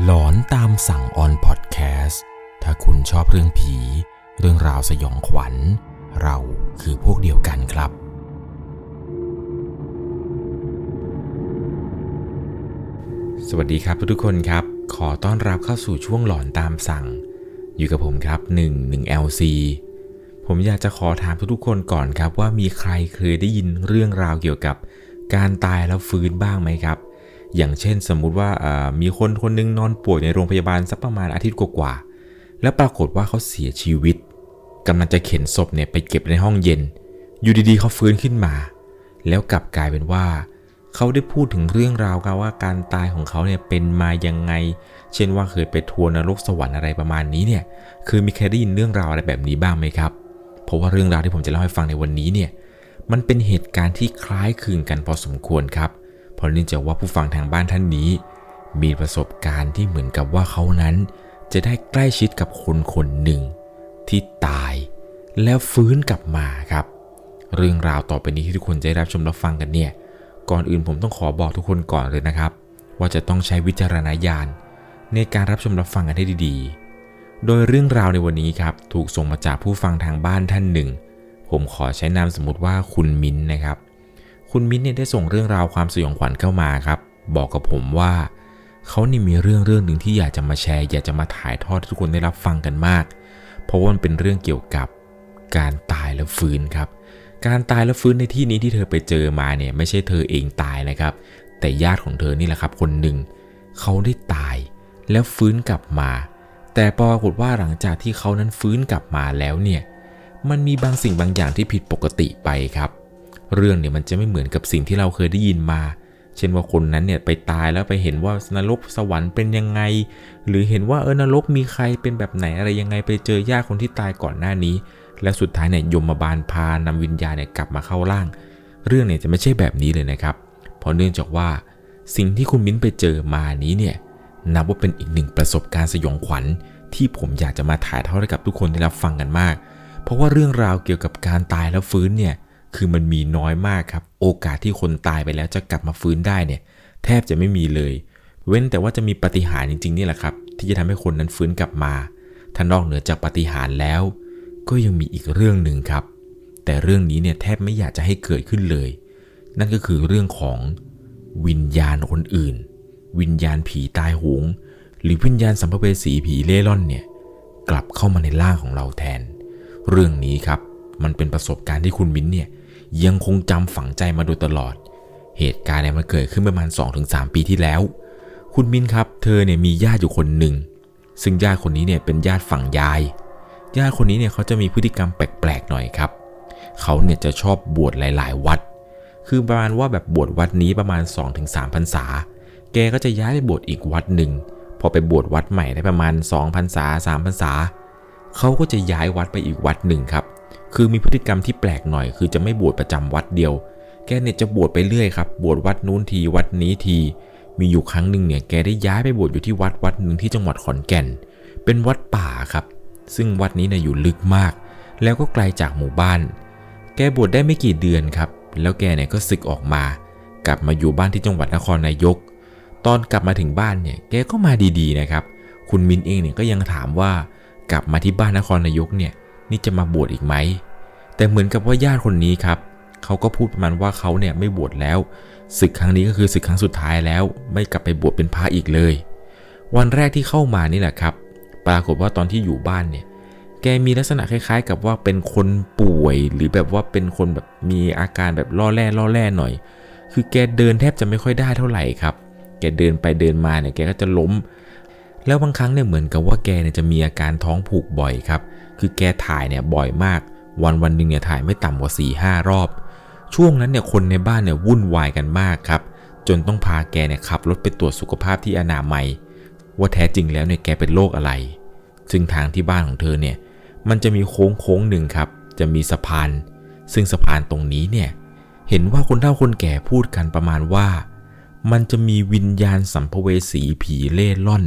หลอนตามสั่งออนพอดแคสต์ถ้าคุณชอบเรื่องผี เรื่องราวสยองขวัญ เราคือพวกเดียวกันครับ สวัสดีครับทุกคนครับ ขอต้อนรับเข้าสู่ช่วงหลอนตามสั่ง อยู่กับผมครับ 1 1 LC ผมอยากจะขอถามทุกๆคนก่อนครับว่ามีใครเคยได้ยินเรื่องราวเกี่ยวกับ การตายแล้วฟื้นบ้างไหมครับ อย่างเช่นสมมุติว่ามีคนคนหนึงนอนป่วยในโรงพยาบาลสักประมาณอาทิตย์กว่าๆแล้วปรากฏว่าเขาเสียชีวิตกำลังจะเข็นศพเนี่ยไปเก็บในห้องเย็น อยู่ดีๆเขาฟื้นขึ้นมา แล้วกลับกลายเป็นว่า เขาได้พูดถึงเรื่องราวกันว่าการตายของเขาเนี่ยเป็นมายังไง เช่นว่าเคยไปทัวร์นรกสวรรค์อะไรประมาณนี้เนี่ยคือมีใครได้ยินเรื่องราวอะไรแบบนี้บ้างไหมครับ เพราะว่าเรื่องราวที่ผมจะเล่าให้ฟังในวันนี้เนี่ยมันเป็นเหตุการณ์ที่คล้ายคลึงกันพอสมควรครับ ราะเนื่องจากว่าผู้ฟังทางบ้านท่านนี้ มีประสบการณ์ที่เหมือนกับว่าเขานั้น จะได้ใกล้ชิดกับคนคนหนึ่ง ที่ตายแล้วฟื้นกลับมาครับ เรื่องราวต่อไปนี้ที่ทุกคนจะได้รับชมรับฟังกันเนี่ย ก่อนอื่นผมต้องขอบอกทุกคนก่อนเลยนะครับ ว่าจะต้องใช้วิจารณญาณในการรับชมรับฟังกันให้ดีๆ โดยเรื่องราวในวันนี้ครับ ถูกส่งมาจากผู้ฟังทางบ้านท่านหนึ่ง ผมขอใช้นามสมมติว่าคุณมิ้นนะครับ คุณมิ้นท์เนี่ยได้ส่งเรื่องราวความสยองขวัญเข้ามาครับ บอกกับผมว่าเขานี่มีเรื่องเรื่องหนึ่งที่อยากจะมาแชร์ อยากจะมาถ่ายทอดให้ทุกคนได้รับฟังกันมาก เพราะว่ามันเป็นเรื่องเกี่ยวกับการตายแล้วฟื้นครับ การตายแล้วฟื้นในที่นี้ที่เธอไปเจอมาเนี่ยไม่ใช่เธอเองตายนะครับ แต่ญาติของเธอนี่แหละครับคนหนึ่งเขาได้ตายแล้วฟื้นกลับมา แต่ปรากฏว่าหลังจากที่เขานั้นฟื้นกลับมาแล้วเนี่ยมันมีบางสิ่งบางอย่างที่ผิดปกติไปครับ เรื่องเนี่ยมันจะไม่เหมือนกับสิ่งที่เราเคยได้ยินมา เช่นว่าคนนั้นเนี่ยไปตายแล้วไปเห็นว่านรกสวรรค์เป็นยังไง หรือเห็นว่าเออนรกมีใครเป็นแบบไหนอะไรยังไงไปเจอญาติคนที่ตายก่อนหน้านี้ แล้วสุดท้ายเนี่ยยมมาบาลพานำวิญญาณเนี่ยกลับมาเข้าร่าง เรื่องเนี่ยจะไม่ใช่แบบนี้เลยนะครับ เพราะเนื่องจากว่าสิ่งที่คุณมิ้นไปเจอมานี้เนี่ยนับว่าเป็นอีกหนึ่งประสบการณ์สยองขวัญ ที่ผมอยากจะมาถ่ายทอดให้กับทุกคนได้รับฟังกันมาก เพราะว่าเรื่องราวเกี่ยวกับการตายแล้วฟื้นเนี่ย คือมันมีน้อยมากครับ โอกาสที่คนตายไปแล้วจะกลับมาฟื้นได้เนี่ย แทบจะไม่มีเลย เว้นแต่ว่าจะมีปาฏิหารย์จริงๆนี่แหละครับ ที่จะทำให้คนนั้นฟื้นกลับมาถ้านอกเหนือจากปาฏิหารย์แล้ว ก็ยังมีอีกเรื่องหนึ่งครับ แต่เรื่องนี้เนี่ยแทบไม่อยากจะให้เกิดขึ้นเลย นั่นก็คือเรื่องของวิญญาณคนอื่น วิญญาณผีตายโหง หรือวิญญาณสัมภเวสีผีเล่ร่อนเนี่ยกลับเข้ามาในร่างของเราแทน เรื่องนี้ครับมันเป็นประสบการณ์ที่คุณมิ้นเนี่ย ยังคงจำฝังใจมาโดยตลอด เหตุการณ์เนี่ยมันเกิดขึ้นประมาณ 2-3 ปีที่แล้ว คุณมินครับ เธอเนี่ยมีญาติอยู่คนหนึ่ง ซึ่งญาติคนนี้เนี่ยเป็นญาติฝั่งยาย ญาติคนนี้เนี่ยเขาจะมีพฤติกรรมแปลกๆหน่อยครับ เขาเนี่ยจะชอบบวชหลาย ๆ วัด คือประมาณว่าแบบบวชวัดนี้ประมาณ 2-3พรรษา แกก็จะย้ายไปบวชอีกวัดหนึ่ง พอไปบวชวัดใหม่ได้ประมาณ2พรรษา3พรรษา เขาก็จะย้ายวัดไปอีกวัดหนึ่งครับ คือมีพฤติกรรมที่แปลกหน่อย คือจะไม่บวชประจำวัดเดียว แกเนี่ยจะบวชไปเรื่อยครับ บวชวัดนู้นทีวัดนี้ที มีอยู่ครั้งหนึ่งเนี่ย แกได้ย้ายไปบวชอยู่ที่วัดวัดหนึ่งที่จังหวัดขอนแก่น เป็นวัดป่าครับ ซึ่งวัดนี้เนี่ยอยู่ลึกมาก แล้วก็ไกลจากหมู่บ้าน แกบวชได้ไม่กี่เดือนครับ แล้วแกเนี่ยก็ศึกออกมา กลับมาอยู่บ้านที่จังหวัดนครนายก ตอนกลับมาถึงบ้านเนี่ย แกก็มาดีๆนะครับ คุณมินเองเนี่ยก็ยังถามว่ากลับมาที่บ้านนครนายกเนี่ย นี่จะมาบวชอีกไหม แต่เหมือนกับว่าญาติคนนี้ครับ เขาก็พูดประมาณว่าเขาเนี่ยไม่บวชแล้วศึกครั้งนี้ก็คือศึกครั้งสุดท้ายแล้ว ไม่กลับไปบวชเป็นพระอีกเลย วันแรกที่เข้ามานี่แหละครับ ปรากฏว่าตอนที่อยู่บ้านเนี่ย แกมีลักษณะคล้าย ๆ กับว่าเป็นคนป่วย หรือแบบว่าเป็นคนแบบมีอาการแบบล่อแร่ล่อแร่หน่อย คือแกเดินแทบจะไม่ค่อยได้เท่าไหร่ครับ แกเดินไปเดินมาเนี่ยแกก็จะล้ม แล้วบางครั้งเนี่ยเหมือนกับว่าแกเนี่ยจะมีอาการท้องผูกบ่อยครับ คือแกถ่ายเนี่ยบ่อยมาก วันวันหนึ่งเนี่ยถ่ายไม่ต่ำกว่า4ี่ห้ารอบ ช่วงนั้นเนี่ยคนในบ้านเนี่ยวุ่นวายกันมากครับ จนต้องพาแกเนี่ยขับรถไปตรวจสุขภาพที่อนามัย ว่าแท้จริงแล้วเนี่ยแกเป็นโรคอะไร ซึ่งทางที่บ้านของเธอเนี่ยมันจะมีโค้งโค้งหนึ่งครับ จะมีสะพาน ซึ่งสะพานตรงนี้เนี่ยเห็นว่าคนเฒ่าคนแก่พูดกันประมาณว่า มันจะมีวิญญาณสัมภเวสีผีเล่ร่อน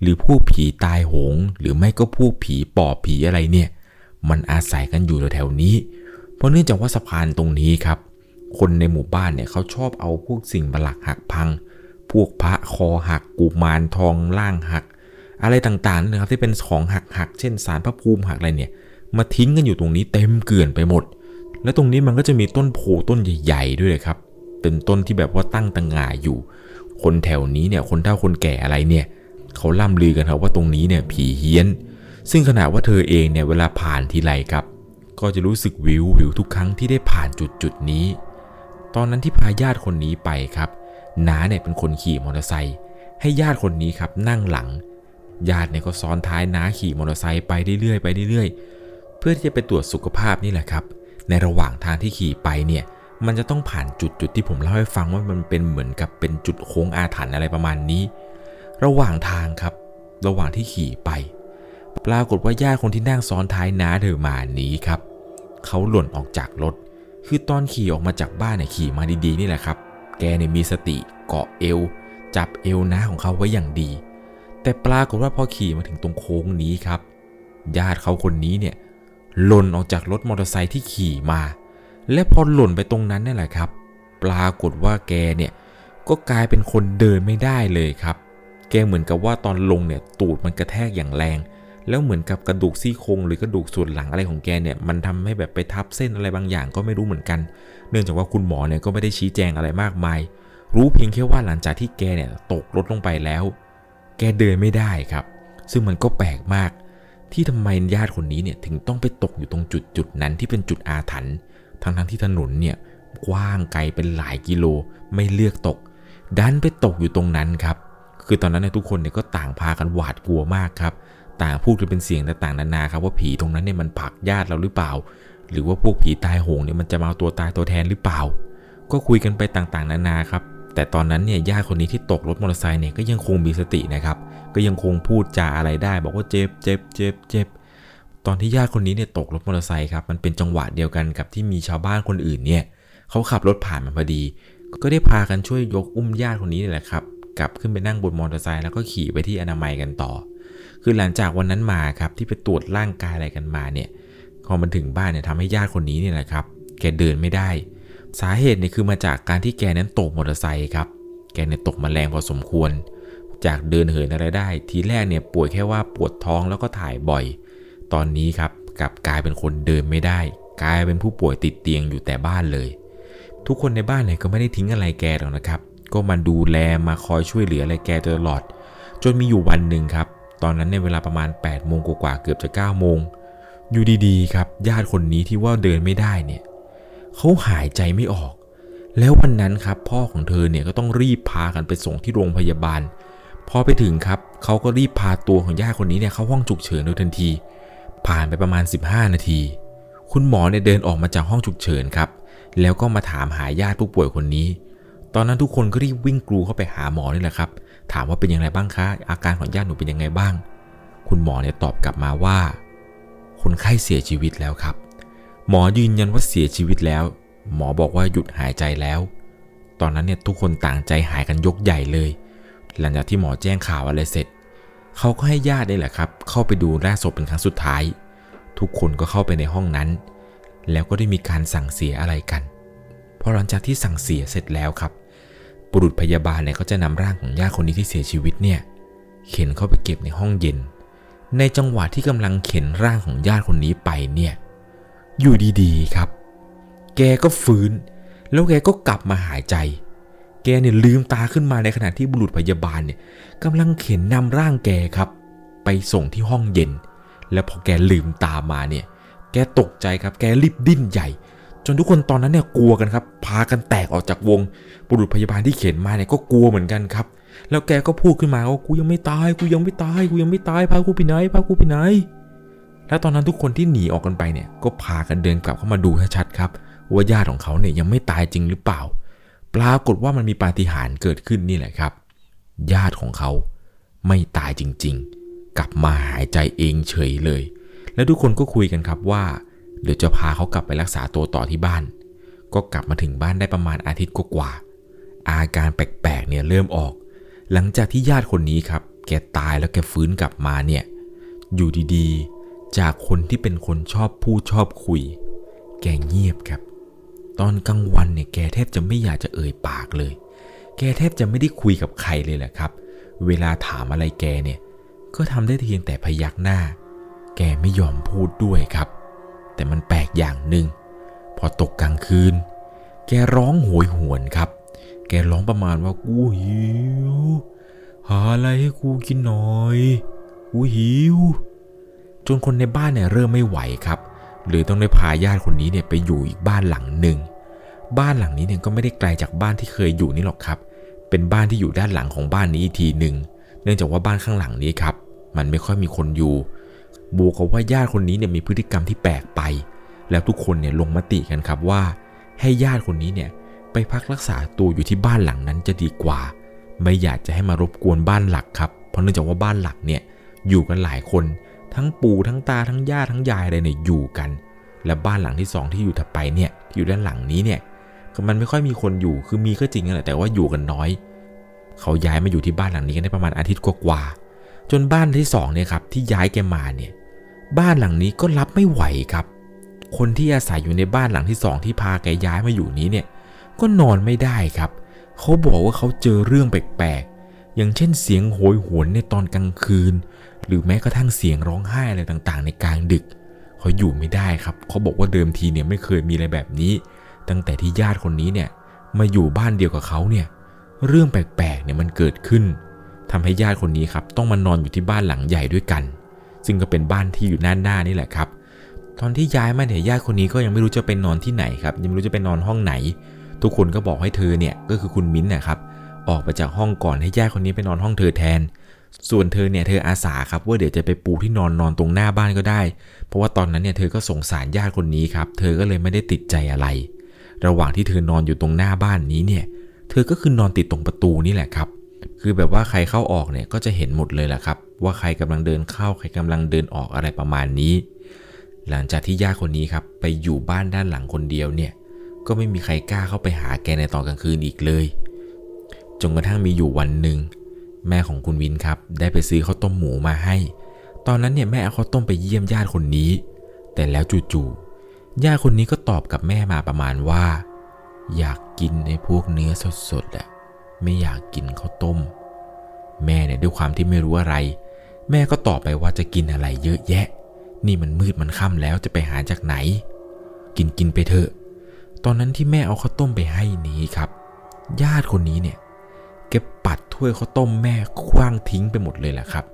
หรือผู้ผีตายโหง หรือไม่ก็ผู้ผีปอบผีอะไรเนี่ย มันอาศัยกันอยู่แถวๆนี้ เพราะเนื่องจากว่าสะพานตรงนี้ครับ คนในหมู่บ้านเนี่ยเขาชอบเอาพวกสิ่งประหลักหักพัง พวกพระคอหักกุมารทองล่างหัก อะไรต่างๆนะครับที่เป็นของหักหักๆเช่นสารพระภูมิหักอะไรเนี่ย มาทิ้งกันอยู่ตรงนี้เต็มเกลื่อนไปหมด และตรงนี้มันก็จะมีต้นโพต้นใหญ่ ๆ ด้วยเลยครับ เป็นต้นที่แบบว่าตั้งตังงาอยู่ คนแถวนี้เนี่ยคนเฒ่าคนแก่อะไรเนี่ย เขาล่ำลือกันครับว่าตรงนี้เนี่ยผีเฮี้ยน ซึ่งขณะว่าเธอเองเนี่ยเวลาผ่านทีไรครับ ก็จะรู้สึกวิววิวทุกครั้งที่ได้ผ่านจุดจุดนี้ ตอนนั้นที่พาญาติคนนี้ไปครับน้าเนี่ยเป็นคนขี่มอเตอร์ไซค์ให้ญาติคนนี้ครับนั่งหลัง ญาติเนี่ยก็ซ้อนท้ายน้าขี่มอเตอร์ไซค์ไปเรื่อยๆไปเรื่อยๆ เพื่อที่จะไปตรวจสุขภาพนี่แหละครับ ในระหว่างทางที่ขี่ไปเนี่ยมันจะต้องผ่านจุดจุดที่ผมเล่าให้ฟังว่ามันเป็นเหมือนกับเป็นจุดโค้งอาถรรพ์อะไรประมาณนี้ ระหว่างทางครับ ระหว่างที่ขี่ไป ปรากฏว่าญาติคนที่นั่งซ้อนท้ายน้าเธอมานี้ครับเขาหล่นออกจากรถ คือตอนขี่ออกมาจากบ้านเนี่ยขี่มาดีๆนี่แหละครับ แกเนี่ยมีสติเกาะเอว จับเอวน้าของเขาไว้อย่างดี แต่ปรากฏว่าพอขี่มาถึงตรงโค้งนี้ครับ ญาติเขาคนนี้เนี่ยหล่นออกจากรถมอเตอร์ไซค์ที่ขี่มา และพอหล่นไปตรงนั้นนี่แหละครับ ปรากฏว่าแกเนี่ยก็กลายเป็นคนเดินไม่ได้เลยครับ แกเหมือนกับว่าตอนลงเนี่ยตูดมันกระแทกอย่างแรง แล้วเหมือนกับกระดูกซี่โครงหรือกระดูกส่วนหลังอะไรของแกเนี่ยมันทำให้แบบไปทับเส้นอะไรบางอย่างก็ไม่รู้เหมือนกัน เนื่องจากว่าคุณหมอเนี่ยก็ไม่ได้ชี้แจงอะไรมากมาย รู้เพียงแค่ว่าหลังจากที่แกเนี่ยตกรถลงไปแล้ว แกเดินไม่ได้ครับ ซึ่งมันก็แปลกมาก ที่ทำไมญาติคนนี้เนี่ยถึงต้องไปตกอยู่ตรงจุดจุดนั้นที่เป็นจุดอาถรรพ์ทั้งทั้งที่ถนนเนี่ยกว้างไกลเป็นหลายกิโลไม่เลือกตก ดันไปตกอยู่ตรงนั้นครับ คือตอนนั้นเนี่ยทุกคนเนี่ยก็ต่างพากันหวาดกลัวมากครับ ต่างพูดกันเป็นเสียงต่างๆนานาครับว่าผีตรงนั้นเนี่ยมันผักญาติเราหรือเปล่า หรือว่าพวกผีตายโหงเนี่ยมันจะมาเอาตัวตายตัวแทนหรือเปล่า ก็คุยกันไปต่างๆ นานาครับ แต่ตอนนั้นเนี่ยญาติคนนี้ที่ตกรถมอเตอร์ไซค์เนี่ยก็ยังคงมีสตินะครับ ก็ยังคงพูดจาอะไรได้ บอกว่าเจ็บเจ็บเจ็บเจ็บตอนที่ญาติคนนี้เนี่ยตกรถมอเตอร์ไซค์ครับ มันเป็นจังหวะเดียวกันกับที่มีชาวบ้านคนอื่นเนี่ยเขาขับรถผ่านมาพอดี ก็ได้พากันช่วยยกอุ้มญาติคนนี้นี่แหละครับ กลับขึ้นไปนั่งบนมอเตอร์ไซค์แล้วก็ขี่ไปที่อนามัยกันต่อ คือหลังจากวันนั้นมาครับที่ไปตรวจร่างกายอะไรกันมาเนี่ยพอมันถึงบ้านเนี่ยทำให้ญาติคนนี้เนี่ยแหละครับ แกเดินไม่ได้ สาเหตุเนี่ยคือมาจากการที่แกนั้นตกมอเตอร์ไซค์ครับ แกเนี่ยตกมาแรงพอสมควร จากเดินเหินอะไรได้ ทีแรกเนี่ยป่วยแค่ว่าปวดท้องแล้วก็ถ่ายบ่อย ตอนนี้ครับกลับกลายเป็นคนเดินไม่ได้ กลายเป็นผู้ป่วยติดเตียงอยู่แต่บ้านเลย ทุกคนในบ้านเนี่ยก็ไม่ได้ทิ้งอะไรแกหรอกนะครับ ก็มาดูแลมาคอยช่วยเหลืออะไรแกตลอด จนมีอยู่วันหนึ่งครับ ตอนนั้นในเวลาประมาณ8โมงกว่าเกือบจะ9โมงอยู่ดีๆ ครับ ญาติคนนี้ที่ว่าเดินไม่ได้เนี่ยเขาหายใจไม่ออก แล้ววันนั้นครับพ่อของเธอเนี่ยก็ต้องรีบพากันไปส่งที่โรงพยาบาล พอไปถึงครับเขาก็รีบพาตัวของญาติคนนี้เนี่ยเข้าห้องฉุกเฉินโดยทันที ผ่านไปประมาณ 15 นาที คุณหมอเนี่ยเดินออกมาจากห้องฉุกเฉินครับ แล้วก็มาถามหาญาติผู้ป่วยคนนี้ ตอนนั้นทุกคนก็รีบวิ่งกรูเข้าไปหาหมอนี่แหละครับ ถามว่าเป็นอยังไงบ้างคะ อาการของญาติหนูเป็นยังไงบ้าง คุณหมอเนี่ยตอบกลับมาว่า คนไข้เสียชีวิตแล้วครับ หมอยืนยันว่าเสียชีวิตแล้ว หมอบอกว่าหยุดหายใจแล้ว ตอนนั้นเนี่ยทุกคนต่างใจหายกันยกใหญ่เลย หลังจากที่หมอแจ้งข่าวอะไรเสร็จ เขาก็ให้ญาตินี่แหละครับ เข้าไปดูร่างศพเป็นครั้งสุดท้าย ทุกคนก็เข้าไปในห้องนั้น แล้วก็ได้มีการสั่งเสียอะไรกันพอหลังจากที่สั่งเสียเสร็จแล้วครับ บุรุษพยาบาลเนี่ยก็จะนำร่างของญาติคนนี้ที่เสียชีวิตเนี่ยเข็นเข้าไปเก็บในห้องเย็น ในจังหวะที่กำลังเข็นร่างของญาติคนนี้ไปเนี่ยอยู่ดีๆครับ แกก็ฟื้น แล้วแกก็กลับมาหายใจ แกเนี่ยลืมตาขึ้นมาในขณะที่บุรุษพยาบาลเนี่ยกำลังเข็นนำร่างแกครับ ไปส่งที่ห้องเย็น แล้วพอแกลืมตามาเนี่ย แกตกใจครับ แกรีบดิ้นใหญ่ จนทุกคนตอนนั้นเนี่ยกลัวกันครับ พากันแตกออกจากวง บุรุษพยาบาลที่เข็นมาเนี่ยก็กลัวเหมือนกันครับ แล้วแกก็พูดขึ้นมาว่ากูยังไม่ตาย กูยังไม่ตาย กูยังไม่ตาย พากูไปไหน พากูไปไหน แล้วตอนนั้นทุกคนที่หนีออกกันไปเนี่ย ก็พากันเดินกลับเข้ามาดูให้ชัดครับว่าญาติของเขาเนี่ยยังไม่ตายจริงหรือเปล่า ปรากฏว่ามันมีปาฏิหาริย์เกิดขึ้นนี่แหละครับ ญาติของเขาไม่ตายจริงๆ กลับมาหายใจเองเฉยเลย แล้วทุกคนก็คุยกันครับว่า เดี๋ยวจะพาเขากลับไปรักษาตัวต่อที่บ้าน ก็กลับมาถึงบ้านได้ประมาณอาทิตย์กว่าๆอาการแปลกๆเนี่ยเริ่มออก หลังจากที่ญาติคนนี้ครับ แกตายแล้วแกฟื้นกลับมาเนี่ยอยู่ดีๆ จากคนที่เป็นคนชอบพูดชอบคุย แกเงียบครับ ตอนกลางวันเนี่ยแกแทบจะไม่อยากจะเอ่ยปากเลย แกแทบจะไม่ได้คุยกับใครเลยแหละครับ เวลาถามอะไรแกเนี่ย ก็ทำได้เพียงแต่พยักหน้า แกไม่ยอมพูดด้วยครับ แต่มันแปลกอย่างหนึ่งพอตกกลางคืน แกร้องโหยหวนครับ แกร้องประมาณว่ากูหิว หาอะไรให้กูกินหน่อยกูหิว จนคนในบ้านเนี่ยเริ่มไม่ไหวครับหรือต้องได้พาญาติคนนี้เนี่ยไปอยู่อีกบ้านหลังหนึ่ง บ้านหลังนี้เนี่ยก็ไม่ได้ไกลจากบ้านที่เคยอยู่นี่หรอกครับ เป็นบ้านที่อยู่ด้านหลังของบ้านนี้อีกทีหนึ่ง เนื่องจากว่าบ้านข้างหลังนี้ครับ มันไม่ค่อยมีคนอยู่ บวกกับว่าญาติคนนี้เนี่ยมีพฤติกรรมที่แปลกไป แล้วทุกคนเนี่ยลงมติกันครับว่า ให้ญาติคนนี้เนี่ยไปพักรักษาตัวอยู่ที่บ้านหลังนั้นจะดีกว่า ไม่อยากจะให้มารบกวนบ้านหลักครับ เพราะเนื่องจากว่าบ้านหลักเนี่ยอยู่กันหลายคน ทั้งปู่ทั้งตาทั้งย่าทั้งยายอะไรเนี่ยอยู่กัน และบ้านหลังที่สองที่อยู่ถัดไปเนี่ยที่อยู่ด้านหลังนี้เนี่ยมันไม่ค่อยมีคนอยู่คือมีก็จริงแหละแต่ว่าอยู่กันน้อย เขาย้ายมาอยู่ที่บ้านหลังนี้กันได้ประมาณอาทิตย์กว่าๆจนบ้านที่สองเนี่ยครับที่ย้ายแกมาเนี่ย บ้านหลังนี้ก็รับไม่ไหวครับ คนที่อาศัยอยู่ในบ้านหลังที่สองที่พาแกย้ายมาอยู่นี้เนี่ย ก็นอนไม่ได้ครับ เขาบอกว่าเขาเจอเรื่องแปลกๆ อย่างเช่นเสียงโหยหวนในตอนกลางคืน หรือแม้กระทั่งเสียงร้องไห้อะไรต่างๆ ในกลางดึก เขาอยู่ไม่ได้ครับ เขาบอกว่าเดิมทีเนี่ยไม่เคยมีอะไรแบบนี้ ตั้งแต่ที่ญาติคนนี้เนี่ยมาอยู่บ้านเดียวกับเขาเนี่ย เรื่องแปลกๆเนี่ยมันเกิดขึ้นทำให้ญาติคนนี้ครับต้องมานอนอยู่ที่บ้านหลังใหญ่ด้วยกัน ซึ่งก็เป็นบ้านที่อยู่หน้าหน้านี่แหละครับ ตอนที่ย้ายมาเนี่ยญาติคนนี้ก็ยังไม่รู้จะไปนอนที่ไหนครับ ยังไม่รู้จะไปนอนห้องไหน ทุกคนก็บอกให้เธอเนี่ยก็คือคุณมิ้นท์นะครับออกไปจากห้องก่อนให้ญาติคนนี้ไปนอนห้องเธอแทน ส่วนเธอเนี่ยเธออาสาครับว่าเดี๋ยวจะไปปูที่นอนนอนตรงหน้าบ้านก็ได้ เพราะว่าตอนนั้นเนี่ยเธอก็สงสารญาติคนนี้ครับ เธอก็เลยไม่ได้ติดใจอะไร ระหว่างที่เธอนอนอยู่ตรงหน้าบ้านนี้เนี่ย เธอก็คือนอนติดตรงประตูนี่แหละครับ คือแบบว่าใครเข้าออกเนี่ยก็จะเห็นหมดเลยแหละครับ ว่าใครกำลังเดินเข้าใครกำลังเดินออกอะไรประมาณนี้ หลังจากที่ญาติคนนี้ครับไปอยู่บ้านด้านหลังคนเดียวเนี่ยก็ไม่มีใครกล้าเข้าไปหาแกในตอนกลางคืนอีกเลยจนกระทั่งมีอยู่วันหนึ่งแม่ของคุณวินครับได้ไปซื้อข้าวต้มหมูมาให้ ตอนนั้นเนี่ยแม่เอาข้าวต้มไปเยี่ยมญาติคนนี้ แต่แล้วจู่ๆญาติคนนี้ก็ตอบกับแม่มาประมาณว่า อยากกินในพวกเนื้อสดๆอะไม่อยากกินข้าวต้ม แม่เนี่ยด้วยความที่ไม่รู้อะไร แม่ก็ตอบไปว่าจะกินอะไรเยอะแยะ นี่มันมืดมันค่ำแล้วจะไปหาจากไหน กินกินไปเถอะ ตอนนั้นที่แม่เอาข้าวต้มไปให้นี้ครับ ญาติคนนี้เนี่ยแกปัดถ้วยข้าวต้มแม่คว้างทิ้งไปหมดเลยแหละครับ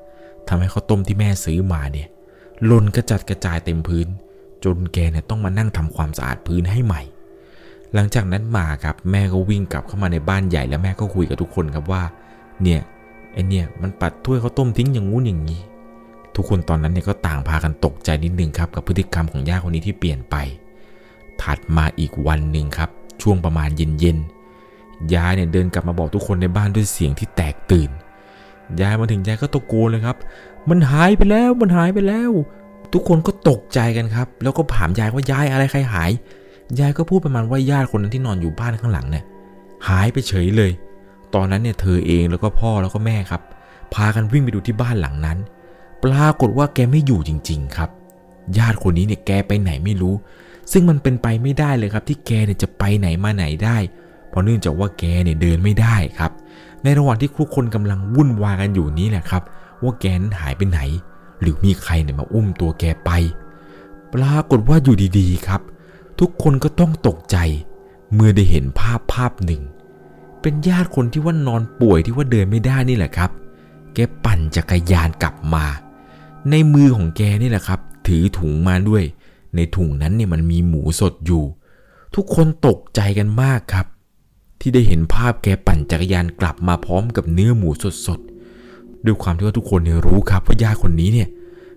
ทำให้ข้าวต้มที่แม่ซื้อมาเนี่ยล่นกระจัดกระจายเต็มพื้น จนแกเนี่ยต้องมานั่งทำความสะอาดพื้นให้ใหม่ หลังจากนั้นมาครับแม่ก็วิ่งกลับเข้ามาในบ้านใหญ่แล้วแม่ก็คุยกับทุกคนครับว่า เนี่ย ไอเนี่ยมันปัดถ้วยข้าวต้มทิ้งอย่างงู้นอย่างนี้ ทุกคนตอนนั้นเนี่ยก็ต่างพากันตกใจนิดนึงครับ กับพฤติกรรมของย่าคนนี้ที่เปลี่ยนไป ถัดมาอีกวันหนึ่งครับ ช่วงประมาณเย็นๆยายเนี่ยเดินกลับมาบอกทุกคนในบ้านด้วยเสียงที่แตกตื่นยายมาถึงยายก็ตะโกนเลยครับ มันหายไปแล้วมันหายไปแล้ว ทุกคนก็ตกใจกันครับ แล้วก็ถามยายว่ายายอะไรใครหายยายก็พูดประมาณว่าญาติคนนั้นที่นอนอยู่บ้านข้างหลังเนี่ยหายไปเฉยเลย ตอนนั้นเนี่ยเธอเองแล้วก็พ่อแล้วก็แม่ครับ พากันวิ่งไปดูที่บ้านหลังนั้น ปรากฏว่าแกไม่อยู่จริง ๆ ครับ ญาติคนนี้เนี่ยแกไปไหนไม่รู้ ซึ่งมันเป็นไปไม่ได้เลยครับ ที่แกเนี่ยจะไปไหนมาไหนได้ เพราะเนื่องจากว่าแกเนี่ยเดินไม่ได้ครับ ในระหว่างที่ทุกคนกำลังวุ่นวายกันอยู่นี้แหละครับ ว่าแกนั้นหายไปไหน หรือมีใครเนี่ยมาอุ้มตัวแกไป ปรากฏว่าอยู่ดีๆครับ ทุกคนก็ต้องตกใจ เมื่อได้เห็นภาพภาพหนึ่ง เป็นญาติคนที่ว่านอนป่วยที่ว่าเดินไม่ได้นี่แหละครับ แกปั่นจักรยานกลับมา ในมือของแกนี่แหละครับ ถือถุงมาด้วย ในถุงนั้นเนี่ยมันมีหมูสดอยู่ ทุกคนตกใจกันมากครับ ที่ได้เห็นภาพแกปั่นจักรยานกลับมาพร้อมกับเนื้อหมูสดๆด้วยความที่ว่าทุกคนเนี่ยรู้ครับว่าญาติคนนี้เนี่ย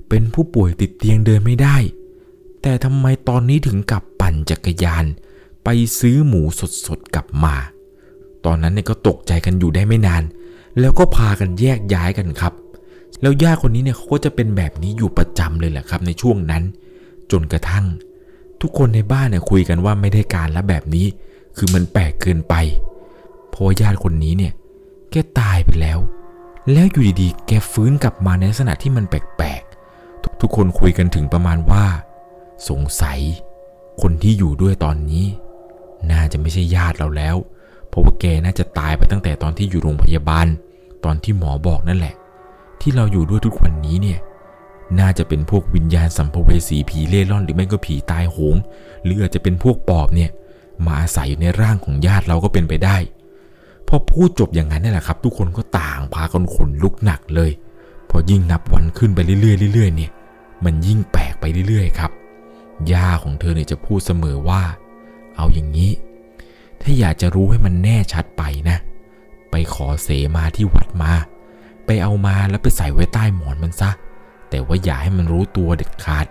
เป็นผู้ป่วยติดเตียงเดินไม่ได้ แต่ทำไมตอนนี้ถึงกลับปั่นจักรยาน ไปซื้อหมูสดๆกลับมา ตอนนั้นเนี่ยก็ตกใจกันอยู่ได้ไม่นาน แล้วก็พากันแยกย้ายกันครับ แล้วญาติคนนี้เนี่ยเขาก็จะเป็นแบบนี้อยู่ประจำเลยแหละครับในช่วงนั้น จนกระทั่ง ทุกคนในบ้านเนี่ยคุยกันว่าไม่ได้การแล้วแบบนี้ คือมันแปลกเกินไป เพราะว่าญาติคนนี้เนี่ยแกตายไปแล้ว แล้วอยู่ดีๆ แกฟื้นกลับมาในลักษณะที่มันแปลกๆ ทุกคนคุยกันถึงประมาณว่า สงสัย คนที่อยู่ด้วยตอนนี้ น่าจะไม่ใช่ญาติเราแล้ว ราะว่าแกน่าจะตายไปตั้งแต่ตอนที่อยู่โรงพยาบาล ตอนที่หมอบอกนั่นแหละ ที่เราอยู่ด้วยทุกวันนี้เนี่ยน่าจะเป็นพวกวิญญาณสัมภเวสีผีเล่ร่อนหรือไม่ก็ผีตายโหง หรืออาจจะเป็นพวกปอบเนี่ยมาอาศัยอยู่ในร่างของญาติเราก็เป็นไปได้พอพูดจบอย่างนั้นนี่แหละครับ ทุกคนก็ต่างพากันขนลุกหนักเลย พอยิ่งนับวันขึ้นไปเรื่อยๆเรื่อยๆเนี่ย มันยิ่งแปลกไปเรื่อยๆ ครับย่าของเธอเนี่ยจะพูดเสมอว่า เอาอย่างนี้ ถ้าอยากจะรู้ให้มันแน่ชัดไปนะ ไปขอเสมาที่วัดมา ไปเอามาแล้วไปใส่ไว้ใต้หมอนมันซะ แต่ว่าอย่าให้มันรู้ตัวเด็ดขาด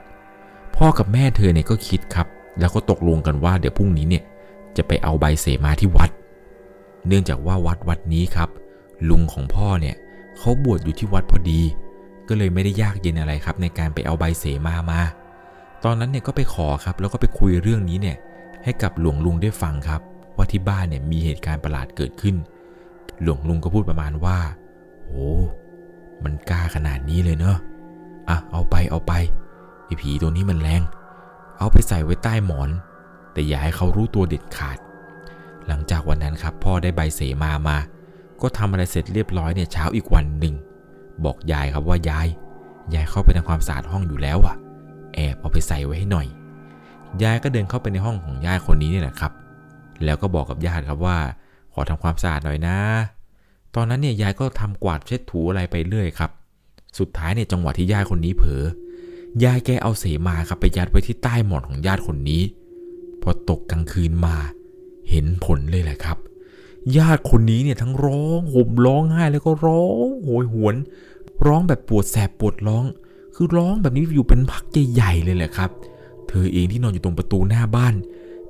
พ่อกับแม่เธอเนี่ยก็คิดครับ แล้วก็ตกลงกันว่าเดี๋ยวพรุ่งนี้เนี่ยจะไปเอาใบเสมาที่วัด เนื่องจากว่าวัดวัดนี้ครับ ลุงของพ่อเนี่ยเขาบวชอยู่ที่วัดพอดี ก็เลยไม่ได้ยากเย็นอะไรครับ ในการไปเอาใบเสมามา ตอนนั้นเนี่ยก็ไปขอครับ แล้วก็ไปคุยเรื่องนี้เนี่ยให้กับหลวงลุงได้ฟังครับ ว่าที่บ้านเนี่ยมีเหตุการณ์ประหลาดเกิดขึ้น หลวงลุงก็พูดประมาณว่าโอ้มันกล้าขนาดนี้เลยเนาะอะเอาไปเอาไปไอ้ผีตัวนี้มันแรง เอาไปใส่ไว้ใต้หมอน แต่อย่าให้เขารู้ตัวเด็ดขาด หลังจากวันนั้นครับ พ่อได้ใบเสมามา ก็ทำอะไรเสร็จเรียบร้อยเนี่ยเช้าอีกวันหนึ่ง บอกยายครับว่ายาย ยายเข้าไปทำความสะอาดห้องอยู่แล้วอะแอบเอาไปใส่ไว้ให้หน่อย ยายก็เดินเข้าไปในห้องของญาติคนนี้เนี่ยแหละครับ แล้วก็บอกกับญาติครับว่า ขอทำความสะอาดหน่อยนะ ตอนนั้นเนี่ยยายก็ทำกวาดเช็ดถูอะไรไปเรื่อยครับ สุดท้ายเนี่ยจังหวะที่ญาติคนนี้เผลอยายแกเอาเสมาครับไปยัดไว้ที่ใต้หมอนของญาติคนนี้ พอตกกลางคืนมา เห็นผลเลยแหละครับ ญาติคนนี้เนี่ยทั้งร้องห่มร้องไห้แล้วก็ร้องโหยหวน ร้องแบบปวดแสบปวดร้อง คือร้องแบบนี้อยู่เป็นพักใหญ่ๆเลยแหละครับ เธอเองที่นอนอยู่ตรงประตูหน้าบ้าน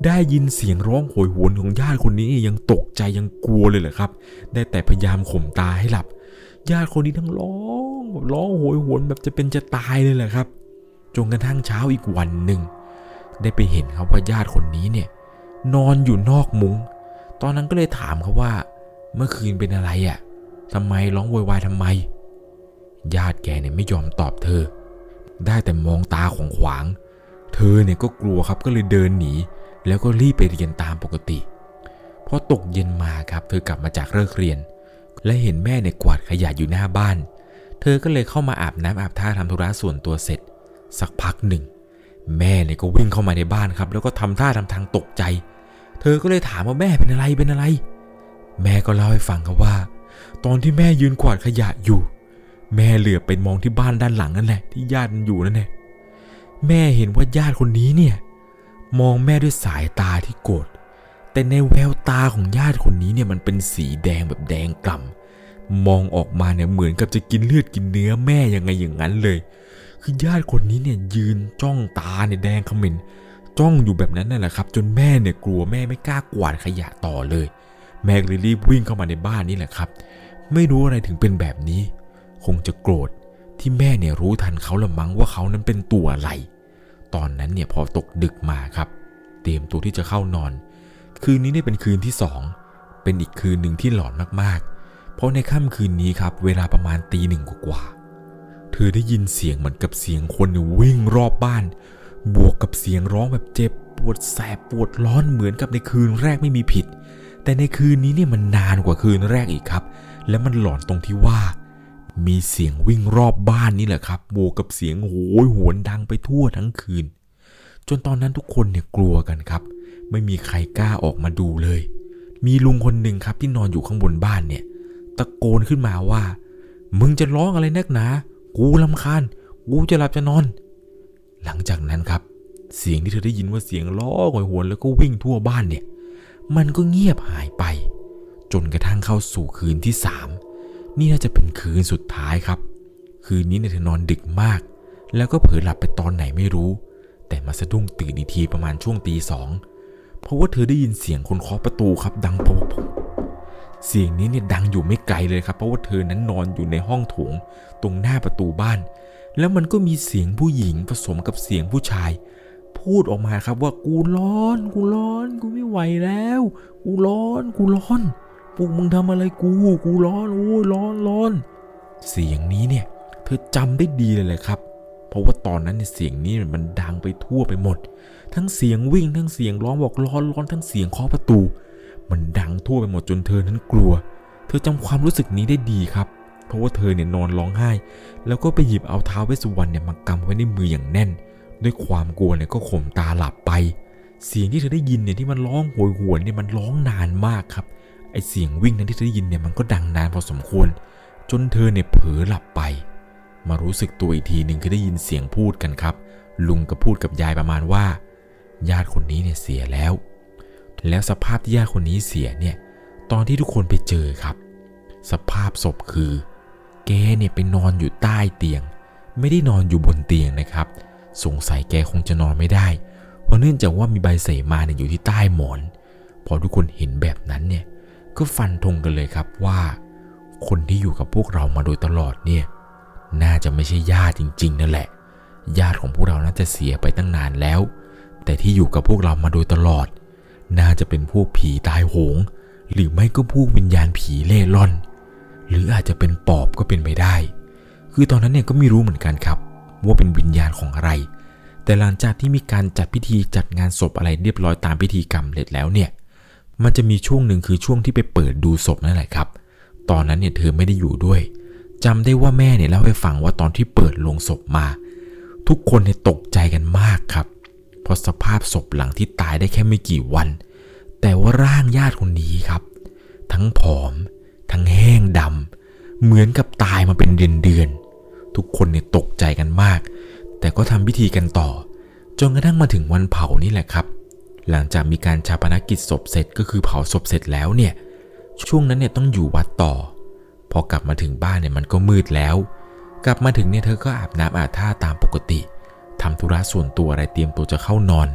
ได้ยินเสียงร้องโหยหวนของญาติคนนี้ยังตกใจยังกลัวเลยแหละครับ ได้แต่พยายามข่มตาให้หลับ ญาติคนนี้ทั้งร้องร้องโหยหวนแบบจะเป็นจะตายเลยแหละครับจนกระทั่งเช้าอีกวันหนึ่ง ได้ไปเห็นครับว่าญาติคนนี้เนี่ย นอนอยู่นอกมุง้ง ตอนนั้นก็เลยถามเขาว่า เมื่อคืนเป็นอะไรอะ่ะทำไมร้องโวยวายทำไม ญาติแกเนี่ยไม่ยอมตอบเธอ ได้แต่มองตาของขวาง เธอเนี่ยก็กลัวครับก็เลยเดินหนี แล้วก็รีบไปเรียนตามปกติ พอตกเย็นมาครับ เธอกลับมาจากเลิกเรียน และเห็นแม่เนี่ยกวาดขยะอยู่หน้าบ้าน เธอก็เลยเข้ามาอาบน้ำอาบท่าทำธุระส่วนตัวเสร็จ สักพักหนึ่ง แม่เนี่ยก็วิ่งเข้ามาในบ้านครับ แล้วก็ทำท่าทำทางตกใจ เธอก็เลยถามว่าแม่เป็นอะไรเป็นอะไร แม่ก็เล่าให้ฟังครับว่า ตอนที่แม่ยืนกวาดขยะอยู่ แม่เหลือบไปมองที่บ้านด้านหลังนั่นแหละที่ญาติมันอยู่นั่นแหละแม่เห็นว่าญาติคนนี้เนี่ย มองแม่ด้วยสายตาที่โกรธแต่ในแววตาของญาติคนนี้เนี่ยมันเป็นสีแดงแบบแดงกล่ำมองออกมาเนี่ยเหมือนกับจะกินเลือดกินเนื้อแม่ยังไงอย่างนั้นเลย คือญาติคนนี้เนี่ยยืนจ้องตาเนี่ยแดงเขม็นจ้องอยู่แบบนั้นนั่นแหละครับ จนแม่เนี่ยกลัวแม่ไม่กล้ากวาดขยะต่อเลย แม่ก็เลยรีบวิ่งเข้ามาในบ้านนี่แหละครับ ไม่รู้อะไรถึงเป็นแบบนี้ คงจะโกรธที่แม่เนี่ยรู้ทันเขาละมั้งว่าเขานั้นเป็นตัวอะไร ตอนนั้นเนี่ยพอตกดึกมาครับ เตรียมตัวที่จะเข้านอน คืนนี้เนี่ยเป็นคืนที่สองเป็นอีกคืนหนึ่งที่หลอนมากๆ เพราะในค่ำคืนนี้ครับ เวลาประมาณตีหนึ่งกว่าๆเธอได้ยินเสียงเหมือนกับเสียงคนวิ่งรอบบ้าน บวกกับเสียงร้องแบบเจ็บปวดแสบปวดร้อนเหมือนกับในคืนแรกไม่มีผิด แต่ในคืนนี้เนี่ยมันนานกว่าคืนแรกอีกครับ และมันหลอนตรงที่ว่า มีเสียงวิ่งรอบบ้านนี่แหละครับบวกกับเสียงโหยหวนดังไปทั่วทั้งคืน จนตอนนั้นทุกคนเนี่ยกลัวกันครับ ไม่มีใครกล้าออกมาดูเลย มีลุงคนหนึ่งครับที่นอนอยู่ข้างบนบ้านเนี่ย ตะโกนขึ้นมาว่า มึงจะร้องอะไรนักหนา กูลำคาญ กูจะหลับจะนอน หลังจากนั้นครับ เสียงที่เธอได้ยินว่าเสียงล้อหอยหวนแล้วก็วิ่งทั่วบ้านเนี่ย มันก็เงียบหายไป จนกระทั่งเข้าสู่คืนที่สาม นี่น่าจะเป็นคืนสุดท้ายครับ คืนนี้เนี่ยเธอนอนดึกมาก แล้วก็เผลอหลับไปตอนไหนไม่รู้ แต่มาสะดุ้งตื่นอีกทีประมาณช่วงตีสองเพราะว่าเธอได้ยินเสียงคนเคาะประตูครับดังโป๊กเสียงนี้เนี่ยดังอยู่ไม่ไกลเลยครับเพราะว่าเธอนั้นนอนอยู่ในห้องโถงตรงหน้าประตูบ้าน แล้วมันก็มีเสียงผู้หญิงผสมกับเสียงผู้ชาย พูดออกมาครับว่ากูร้อน กูร้อน กูไม่ไหวแล้ว กูร้อน กูร้อนพ วกมึงทำอะไรกู กูร้อนโอ้ยร้อนร้อน เสียงนี้เนี่ย เธอจำได้ดีเลยเลยครับ เพราะว่าตอนนั้นเนี่ยเสียงนี้มันดังไปทั่วไปหมด ทั้งเสียงวิ่งทั้งเสียงร้องบอกร้อนร้อนทั้งเสียงเคาะประตู มันดังทั่วไปหมดจนเธอนั้นกลัว เธอจำความรู้สึกนี้ได้ดีครับ เพราะว่าเธอเนี่ยนอนร้องไห้ แล้วก็ไปหยิบเอาเท้าเวสุวรรณเนี่ยมากำไว้ในมืออย่างแน่น ด้วยความกลัวเนี่ยก็ข่มตาหลับไปเสียงที่เธอได้ยินเนี่ยที่มันร้องโหยหวนเนี่ยมันร้องนานมากครับ อเสียงวิ่งนั้นที่เธอได้ยินเนี่ยมันก็ดังนานพอสมควร จนเธอเนี่ยเผลอหลับไป มารู้สึกตัวอีกทีหนึ่งคือได้ยินเสียงพูดกันครับ ลุงก็พูดกับยายประมาณว่า ญาติคนนี้เนี่ยเสียแล้ว แล้วสภาพที่ญาติคนนี้เสียเนี่ยตอนที่ทุกคนไปเจอครับ สภาพศพคือ แกเนี่ยไปนอนอยู่ใต้เตียง ไม่ได้นอนอยู่บนเตียงนะครับ สงสัยแกคงจะนอนไม่ได้ เพราะเนื่องจากว่ามีใบเสมาเนี่ยอยู่ที่ใต้หมอน พอทุกคนเห็นแบบนั้นเนี่ย ก็ฟันธงกันเลยครับว่า คนที่อยู่กับพวกเรามาโดยตลอดเนี่ย น่าจะไม่ใช่ญาติจริง ๆ นั่นแหละ ญาติของพวกเราน่าจะเสียไปตั้งนานแล้ว แต่ที่อยู่กับพวกเรามาโดยตลอด น่าจะเป็นพวกผีตายโหง หรือไม่ก็พวกวิญญาณผีเล่ร่อน หรืออาจจะเป็นปอบก็เป็นไปได้ คือตอนนั้นเนี่ยก็ไม่รู้เหมือนกันครับ ว่าเป็นวิญญาณของอะไร แต่หลังจากที่มีการจัดพิธีจัดงานศพอะไรเรียบร้อยตามพิธีกรรมเสร็จแล้วเนี่ย มันจะมีช่วงหนึ่งคือช่วงที่ไปเปิดดูศพนั่นแหละครับ ตอนนั้นเนี่ยเธอไม่ได้อยู่ด้วยจำได้ว่าแม่เนี่ยเล่าให้ฟังว่าตอนที่เปิดลงศพมา ทุกคนเนี่ยตกใจกันมากครับ เพราะสภาพศพหลังที่ตายได้แค่ไม่กี่วัน แต่ว่าร่างญาติคนนี้ครับ ทั้งผอม ทั้งแห้งดำเหมือนกับตายมาเป็นเดือนเดือนๆทุกคนเนี่ยตกใจกันมาก แต่ก็ทำพิธีกันต่อ จนกระทั่งมาถึงวันเผานี่แหละครับ หลังจากมีการชาปนกิจศพเสร็จก็คือเผาศพเสร็จแล้วเนี่ย ช่วงนั้นเนี่ยต้องอยู่วัดต่อ พอกลับมาถึงบ้านเนี่ยมันก็มืดแล้ว กลับมาถึงเนี่ยเธอก็อาบน้ำอาบท่าตามปกติทำธุระส่วนตัวอะไรเตรียมตัวจะเข้านอน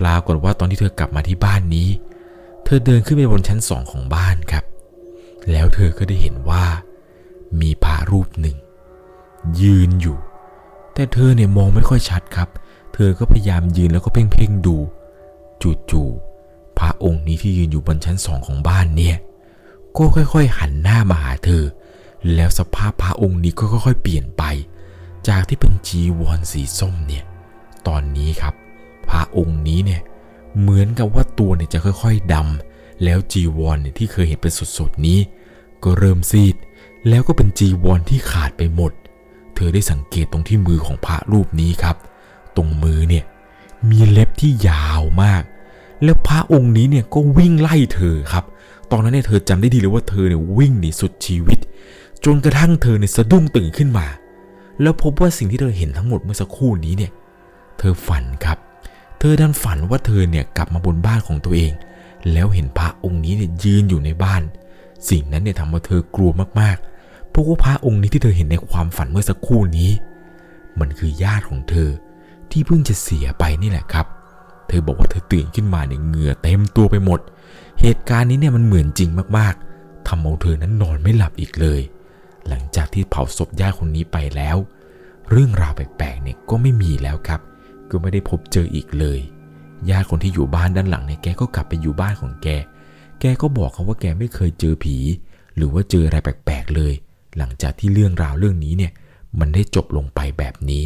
ปรากฏว่าตอนที่เธอกลับมาที่บ้านนี้ เธอเดินขึ้นไปบนชั้นสองของบ้านครับ แล้วเธอก็ได้เห็นว่า มีพระรูปหนึ่ง ยืนอยู่ แต่เธอเนี่ยมองไม่ค่อยชัดครับ เธอก็พยายามยืนแล้วก็เพ่งๆดู จู่ๆพระองค์นี้ที่ยืนอยู่บนชั้นสองของบ้านเนี่ย ก็ค่อยๆ หันหน้ามาหาเธอ แล้วสภาพพระองค์นี้ก็ค่อยๆ เปลี่ยนไป จากที่เป็นจีวรสีส้มเนี่ย ตอนนี้ครับ พระองค์นี้เนี่ยเหมือนกับว่าตัวเนี่ยจะค่อยๆดำแล้วจีวรเนี่ยที่เคยเห็นเป็นสดๆนี้ ก็เริ่มซีด แล้วก็เป็นจีวรที่ขาดไปหมด เธอได้สังเกตตรงที่มือของพระรูปนี้ครับ ตรงมือเนี่ยมีเล็บที่ยาวมาก แล้วพระองค์นี้เนี่ยก็วิ่งไล่เธอครับ ตอนนั้นเนี่ยเธอจำได้ดีเลยว่าเธอเนี่ยวิ่งหนีสุดชีวิต จนกระทั่งเธอเนี่ยสะดุ้งตื่นขึ้นมา แล้วพบว่าสิ่งที่เธอเห็นทั้งหมดเมื่อสักครู่นี้เนี่ย เธอฝันครับ เธอดันฝันว่าเธอเนี่ยกลับมาบนบ้านของตัวเอง แล้วเห็นพระองค์นี้เนี่ยยืนอยู่ในบ้าน สิ่งนั้นเนี่ยทำให้เธอกลัวมากๆ เพราะว่าพระองค์นี้ที่เธอเห็นในความฝันเมื่อสักครู่นี้ มันคือญาติของเธอที่เพิ่งจะเสียไปนี่แหละครับเธอบอกว่าเธอตื่นขึ้นมาเนี่ยเหงื่อเต็มตัวไปหมด เหตุการณ์นี้เนี่ยมันเหมือนจริงมากๆทำเอาเธอนั้นนอนไม่หลับอีกเลย หลังจากที่เผาศพญาติคนนี้ไปแล้ว เรื่องราวแปลกๆเนี่ยก็ไม่มีแล้วครับ ก็ไม่ได้พบเจออีกเลยญาติคนที่อยู่บ้านด้านหลังเนี่ยแกก็กลับไปอยู่บ้านของแก แกก็บอกเขาว่าแกไม่เคยเจอผี หรือว่าเจออะไรแปลกๆเลย หลังจากที่เรื่องราวเรื่องนี้เนี่ยมันได้จบลงไปแบบนี้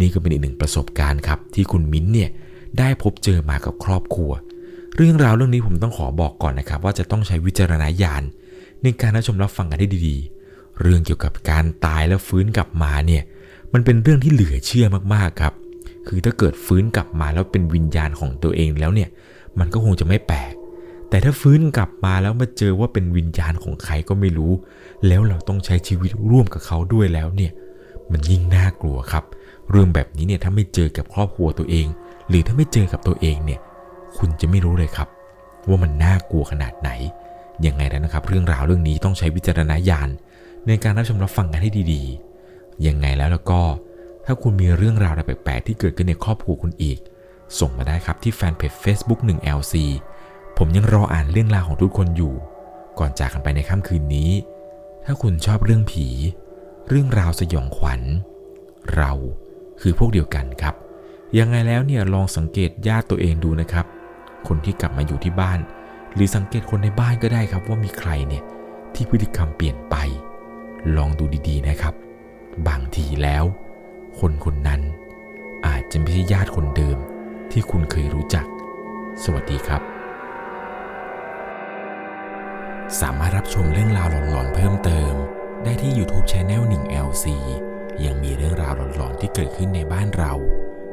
นี่ก็เป็นอีกหนึ่งประสบการณ์ครับที่คุณมิ้นเนี่ย ได้พบเจอมากับครอบครัว เรื่องราวเรื่องนี้ผมต้องขอบอกก่อนนะครับ ว่าจะต้องใช้วิจารณญาณในการรับชมรับฟังกันให้ดีๆ เรื่องเกี่ยวกับการตายแล้วฟื้นกลับมาเนี่ยมันเป็นเรื่องที่เหลือเชื่อมากๆครับ คือถ้าเกิดฟื้นกลับมาแล้วเป็นวิญญาณของตัวเองแล้วเนี่ยมันก็คงจะไม่แปลกแต่ถ้าฟื้นกลับมาแล้วมาเจอว่าเป็นวิญญาณของใครก็ไม่รู้ แล้วเราต้องใช้ชีวิตร่วมกับเขาด้วยแล้วเนี่ย มันยิ่งน่ากลัวครับ เรื่องแบบนี้เนี่ยถ้าไม่เจอกับครอบครัวตัวเอง หรือถ้าไม่เจอกับตัวเองเนี่ย คุณจะไม่รู้เลยครับ ว่ามันน่ากลัวขนาดไหน ยังไงแล้วนะครับ เรื่องราวเรื่องนี้ต้องใช้วิจารณญาณ ในการรับชมรับฟังกันให้ดีๆ ยังไงแล้วแล้วก็ ถ้าคุณมีเรื่องราวอะไรแปลกๆที่เกิดขึ้นในครอบครัวคุณอีก ส่งมาได้ครับที่แฟนเพจ Facebook 1 LC ผมยังรออ่านเรื่องราวของทุกคนอยู่ ก่อนจากกันไปในค่ำคืนนี้ ถ้าคุณชอบเรื่องผี เรื่องราวสยองขวัญ เราคือพวกเดียวกันครับ ยังไงแล้วเนี่ยลองสังเกตญาติตัวเองดูนะครับ คนที่กลับมาอยู่ที่บ้าน หรือสังเกตคนในบ้านก็ได้ครับว่ามีใครเนี่ยที่พฤติกรรมเปลี่ยนไป ลองดูดีๆนะครับ บางทีแล้ว คนคนนั้นอาจจะไม่ใช่ญาติคนเดิมที่คุณเคยรู้จัก สวัสดีครับ สามารถรับชมเรื่องราวหลอนๆเพิ่มเติม ได้ที่ YouTube Channel 1 LC ยังมีเรื่องราวหลอนๆที่เกิดขึ้นในบ้านเรา